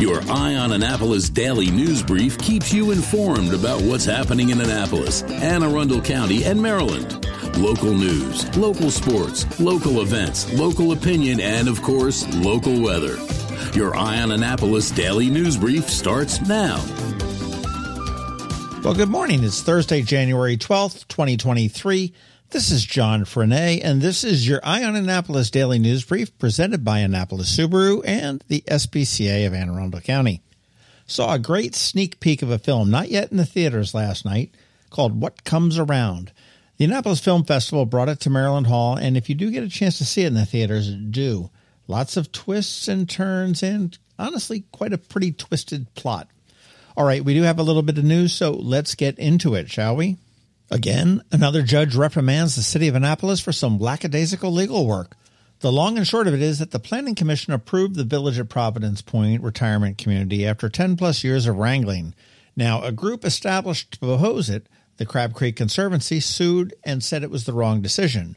Your Eye on Annapolis daily news brief keeps you informed about what's happening in Annapolis, Anne Arundel County, and Maryland. Local news, local sports, local events, local opinion, and of course, local weather. Your Eye on Annapolis daily news brief starts now. Well, good morning. It's Thursday, January 12th, 2023. This is John Frenaye, and this is your Eye on Annapolis Daily News Brief presented by Annapolis Subaru and the SPCA of Anne Arundel County. Saw a great sneak peek of a film not yet in the theaters last night called What Comes Around. The Annapolis Film Festival brought it to Maryland Hall, and if you do get a chance to see it in the theaters, do. Lots of twists and turns, and honestly, quite a pretty twisted plot. All right, we do have a little bit of news, so let's get into it, shall we? Again, another judge reprimands the city of Annapolis for some lackadaisical legal work. The long and short of it is that the Planning Commission approved the village at Providence Point retirement community after 10 plus years of wrangling. Now, a group established to oppose it, the Crab Creek Conservancy, sued and said it was the wrong decision.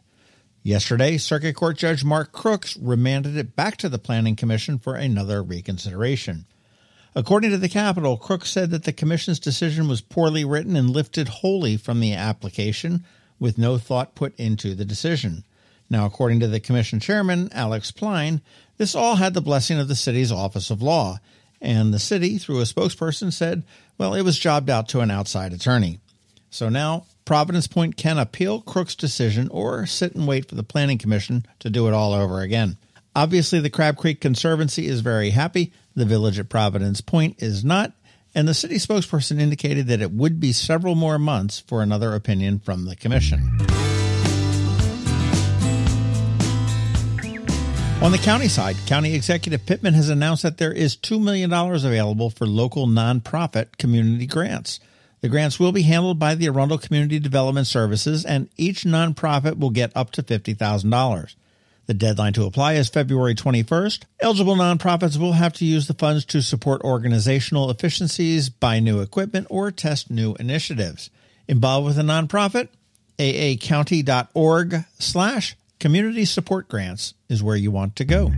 Yesterday, Circuit Court Judge Mark Crooks remanded it back to the Planning Commission for another reconsideration. According to the Capital, Crooks said that the Commission's decision was poorly written and lifted wholly from the application, with no thought put into the decision. Now, according to the Commission Chairman, Alex Pline, this all had the blessing of the city's Office of Law, and the city, through a spokesperson, said, well, it was jobbed out to an outside attorney. So now, Providence Point can appeal Crooks' decision or sit and wait for the Planning Commission to do it all over again. Obviously, the Crab Creek Conservancy is very happy. The village at Providence Point is not. And the city spokesperson indicated that it would be several more months for another opinion from the commission. On the county side, County Executive Pittman has announced that there is $2 million available for local nonprofit community grants. The grants will be handled by the Arundel Community Development Services, and each nonprofit will get up to $50,000. The deadline to apply is February 21st. Eligible nonprofits will have to use the funds to support organizational efficiencies, buy new equipment, or test new initiatives. Involved with a nonprofit? aacounty.org slash community support grants is where you want to go.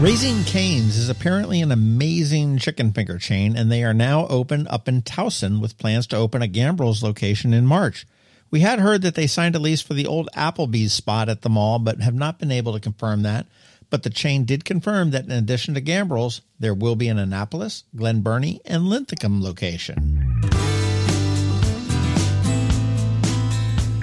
Raising Cane's is apparently an amazing chicken finger chain, and they are now open up in Towson with plans to open a Gambrills location in March. We had heard that they signed a lease for the old Applebee's spot at the mall, but have not been able to confirm that. But the chain did confirm that in addition to Gambrills, there will be an Annapolis, Glen Burnie, and Linthicum location.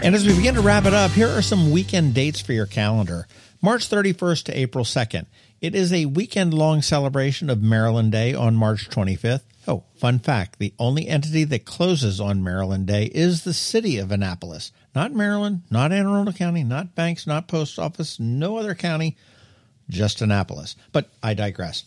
And as we begin to wrap it up, here are some weekend dates for your calendar. March 31st to April 2nd. It is a weekend long celebration of Maryland Day on March 25th. Oh, fun fact the only entity that closes on Maryland Day is the city of Annapolis. Not Maryland, not Anne Arundel County, not Banks, not Post Office, no other county, just Annapolis. But I digress.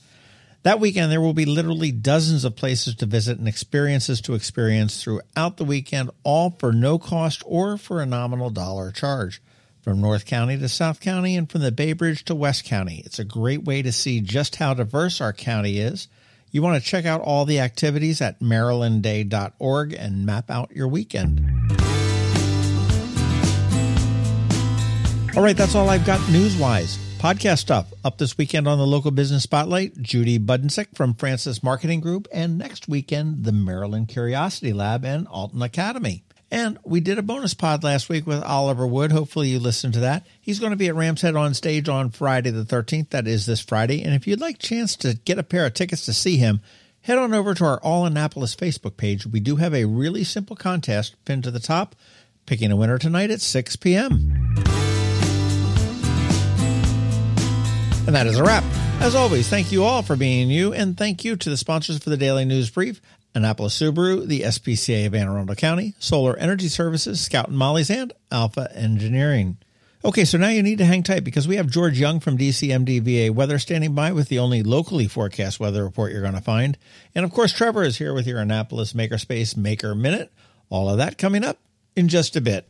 That weekend, there will be literally dozens of places to visit and experiences to experience throughout the weekend, all for no cost or for a nominal dollar charge from North County to South County and from the Bay Bridge to West County. It's a great way to see just how diverse our county is. You want to check out all the activities at marylandday.org and map out your weekend. All right, that's all I've got news wise. Podcast stuff up this weekend on the local business spotlight. Judy Budensick from Francis Marketing Group, and next weekend, the Maryland Curiosity Lab and Alton Academy. And we did a bonus pod last week with Oliver Wood. Hopefully you listened to that. He's going to be at Ram's Head on stage on Friday the 13th. That is this Friday. And if you'd like a chance to get a pair of tickets to see him, head on over to our All Annapolis Facebook page. We do have a really simple contest pinned to the top, picking a winner tonight at 6 p.m. And that is a wrap. As always, thank you all for being you, and thank you to the sponsors for the Daily News Brief. Annapolis Subaru, the SPCA of Anne Arundel County, Solar Energy Services, Scout and Molly's, and Alpha Engineering. Okay, so now you need to hang tight because we have George Young from DCMDVA Weather standing by with the only locally forecast weather report you're going to find. And of course, Trevor is here with your Annapolis Makerspace Maker Minute. All of that coming up in just a bit.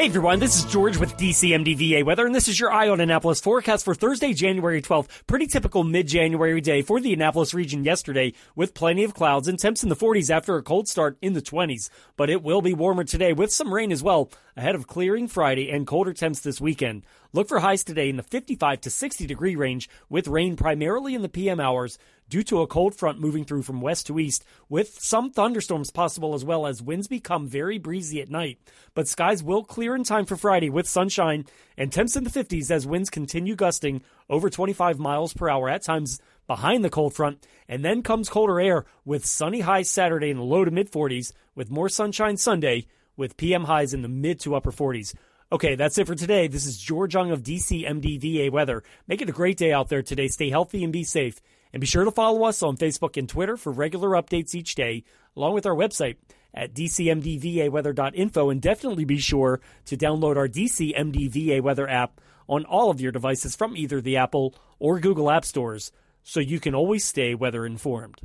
Hey everyone, this is George with DCMDVA Weather, and this is your Eye on Annapolis forecast for Thursday, January 12th. Pretty typical mid-January day for the Annapolis region yesterday, with plenty of clouds and temps in the 40s after a cold start in the 20s. But it will be warmer today with some rain as well, ahead of clearing Friday and colder temps this weekend. Look for highs today in the 55 to 60 degree range, with rain primarily in the PM hours due to a cold front moving through from west to east, with some thunderstorms possible as well as winds become very breezy at night. But skies will clear in time for Friday with sunshine and temps in the 50s as winds continue gusting over 25 miles per hour at times behind the cold front. And then comes colder air with sunny highs Saturday in the low to mid 40s, with more sunshine Sunday with PM highs in the mid to upper 40s. Okay, that's it for today. This is George Young of DCMDVA Weather. Make it a great day out there today. Stay healthy and be safe. And be sure to follow us on Facebook and Twitter for regular updates each day, along with our website at dcmdvaweather.info. And definitely be sure to download our DCMDVA Weather app on all of your devices from either the Apple or Google App Stores so you can always stay weather informed.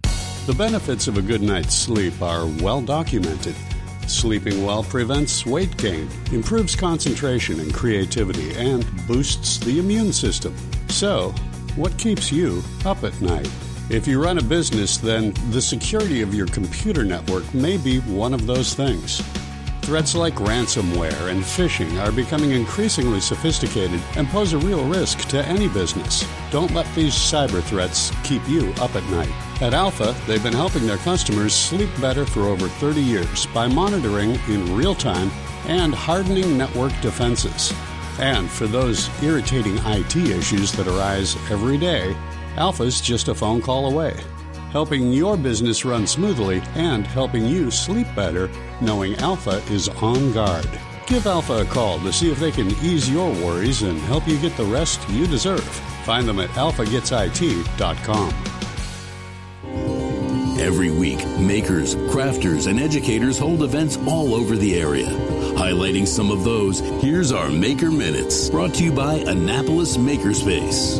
The benefits of a good night's sleep are well documented. Sleeping well prevents weight gain, improves concentration and creativity, and boosts the immune system. So, what keeps you up at night? If you run a business, then the security of your computer network may be one of those things. Threats like ransomware and phishing are becoming increasingly sophisticated and pose a real risk to any business. Don't let these cyber threats keep you up at night. At Alpha, they've been helping their customers sleep better for over 30 years by monitoring in real time and hardening network defenses. And for those irritating IT issues that arise every day, Alpha's just a phone call away, helping your business run smoothly and helping you sleep better knowing Alpha is on guard. Give Alpha a call to see if they can ease your worries and help you get the rest you deserve. Find them at alphagetsit.com. Every week, makers, crafters, and educators hold events all over the area. Highlighting some of those, here's our Maker Minutes, brought to you by Annapolis Makerspace.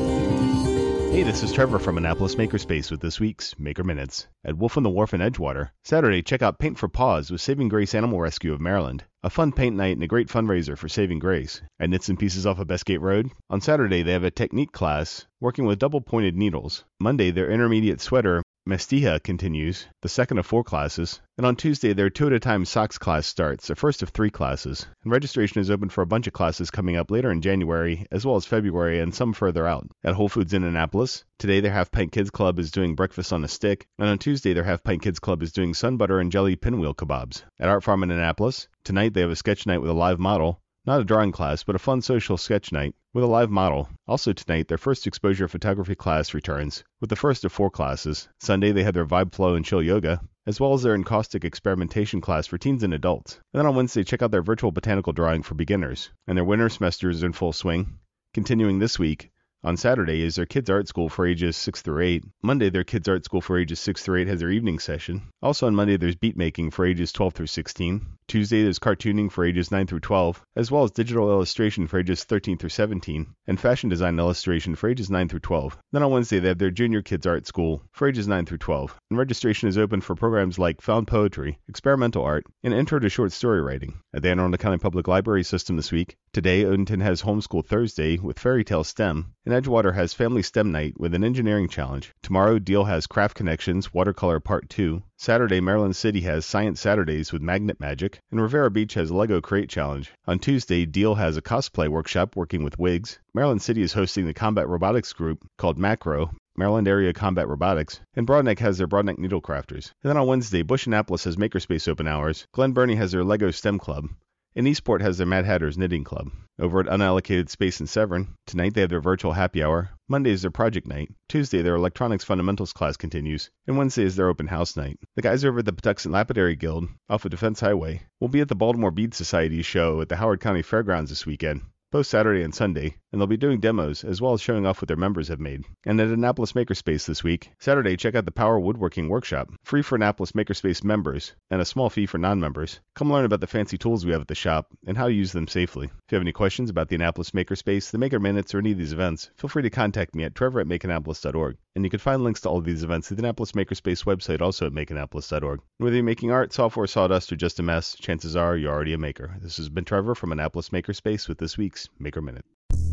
Hey, this is Trevor from Annapolis Makerspace with this week's Maker Minutes. At Wolf on the Wharf in Edgewater, Saturday, check out Paint for Paws with Saving Grace Animal Rescue of Maryland. A fun paint night and a great fundraiser for Saving Grace. At Knits and Pieces off of Bestgate Road, on Saturday they have a technique class working with double pointed needles. Monday, their intermediate sweater Mestija continues, the second of four classes, and on Tuesday their two at a time socks class starts, the first of three classes. And registration is open for a bunch of classes coming up later in January, as well as February and some further out. At Whole Foods in Annapolis, today their Half Pint Kids Club is doing breakfast on a stick, and on Tuesday their Half Pint Kids Club is doing sun butter and jelly pinwheel kebabs. At Art Farm in Annapolis, tonight they have a sketch night with a live model, not a drawing class, but a fun social sketch night with a live model. Also tonight, their first exposure photography class returns, with the first of four classes. Sunday, they had their Vibe Flow and Chill Yoga, as well as their encaustic experimentation class for teens and adults. And then on Wednesday, check out their virtual botanical drawing for beginners. And their winter semester is in full swing. Continuing this week, On Saturday is their Kids Art School for ages 6 through 8. Monday, their Kids Art School for ages 6 through 8 has their evening session. Also on Monday, there's beat making for ages 12 through 16. Tuesday, there's cartooning for ages 9 through 12, as well as digital illustration for ages 13 through 17, and fashion design illustration for ages 9 through 12. Then on Wednesday, they have their Junior Kids Art School for ages 9 through 12, and registration is open for programs like found poetry, experimental art, and intro to short story writing. At the Anne Arundel County Public Library system this week, today Odenton has Homeschool Thursday with Fairy Tale STEM, and Edgewater has Family STEM Night with an engineering challenge. Tomorrow, Deal has Craft Connections Watercolor Part 2. Saturday, Maryland City has Science Saturdays with Magnet Magic, and Riviera Beach has Lego Create Challenge. On Tuesday, Deal has a cosplay workshop working with wigs. Maryland City is hosting the combat robotics group called Macro, Maryland Area Combat Robotics, and Broadneck has their Broadneck Needle Crafters. And then on Wednesday, Bush Annapolis has Makerspace open hours, Glen Burnie has their Lego STEM Club, and Eastport has their Mad Hatters Knitting Club. Over at Unallocated Space in Severn, tonight they have their virtual happy hour. Monday is their project night. Tuesday, their electronics fundamentals class continues. And Wednesday is their open house night. The guys over at the Patuxent Lapidary Guild, off of Defense Highway, will be at the Baltimore Bead Society show at the Howard County Fairgrounds this weekend both Saturday and Sunday, and they'll be doing demos as well as showing off what their members have made. And at Annapolis Makerspace this week, Saturday, check out the Power Woodworking Workshop, free for Annapolis Makerspace members and a small fee for non-members. Come learn about the fancy tools we have at the shop and how to use them safely. If you have any questions about the Annapolis Makerspace, the Maker Minutes, or any of these events, feel free to contact me at trevor at makeannapolis.org. And you can find links to all of these events at the Annapolis Makerspace website, also at makeannapolis.org. Whether you're making art, software, sawdust, or just a mess, chances are you're already a maker. This has been Trevor from Annapolis Makerspace with this week's Maker Minute.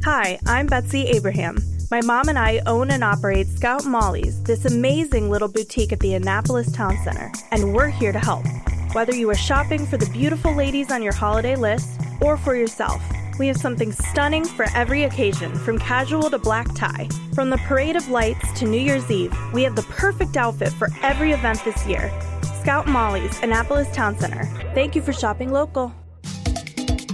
Hi, I'm Betsy Abraham. My mom and I own and operate Scout Molly's, this amazing little boutique at the Annapolis Town Center, and we're here to help. Whether you are shopping for the beautiful ladies on your holiday list or for yourself, we have something stunning for every occasion, from casual to black tie. From the Parade of Lights to New Year's Eve, we have the perfect outfit for every event this year. Scout Molly's, Annapolis Town Center. Thank you for shopping local.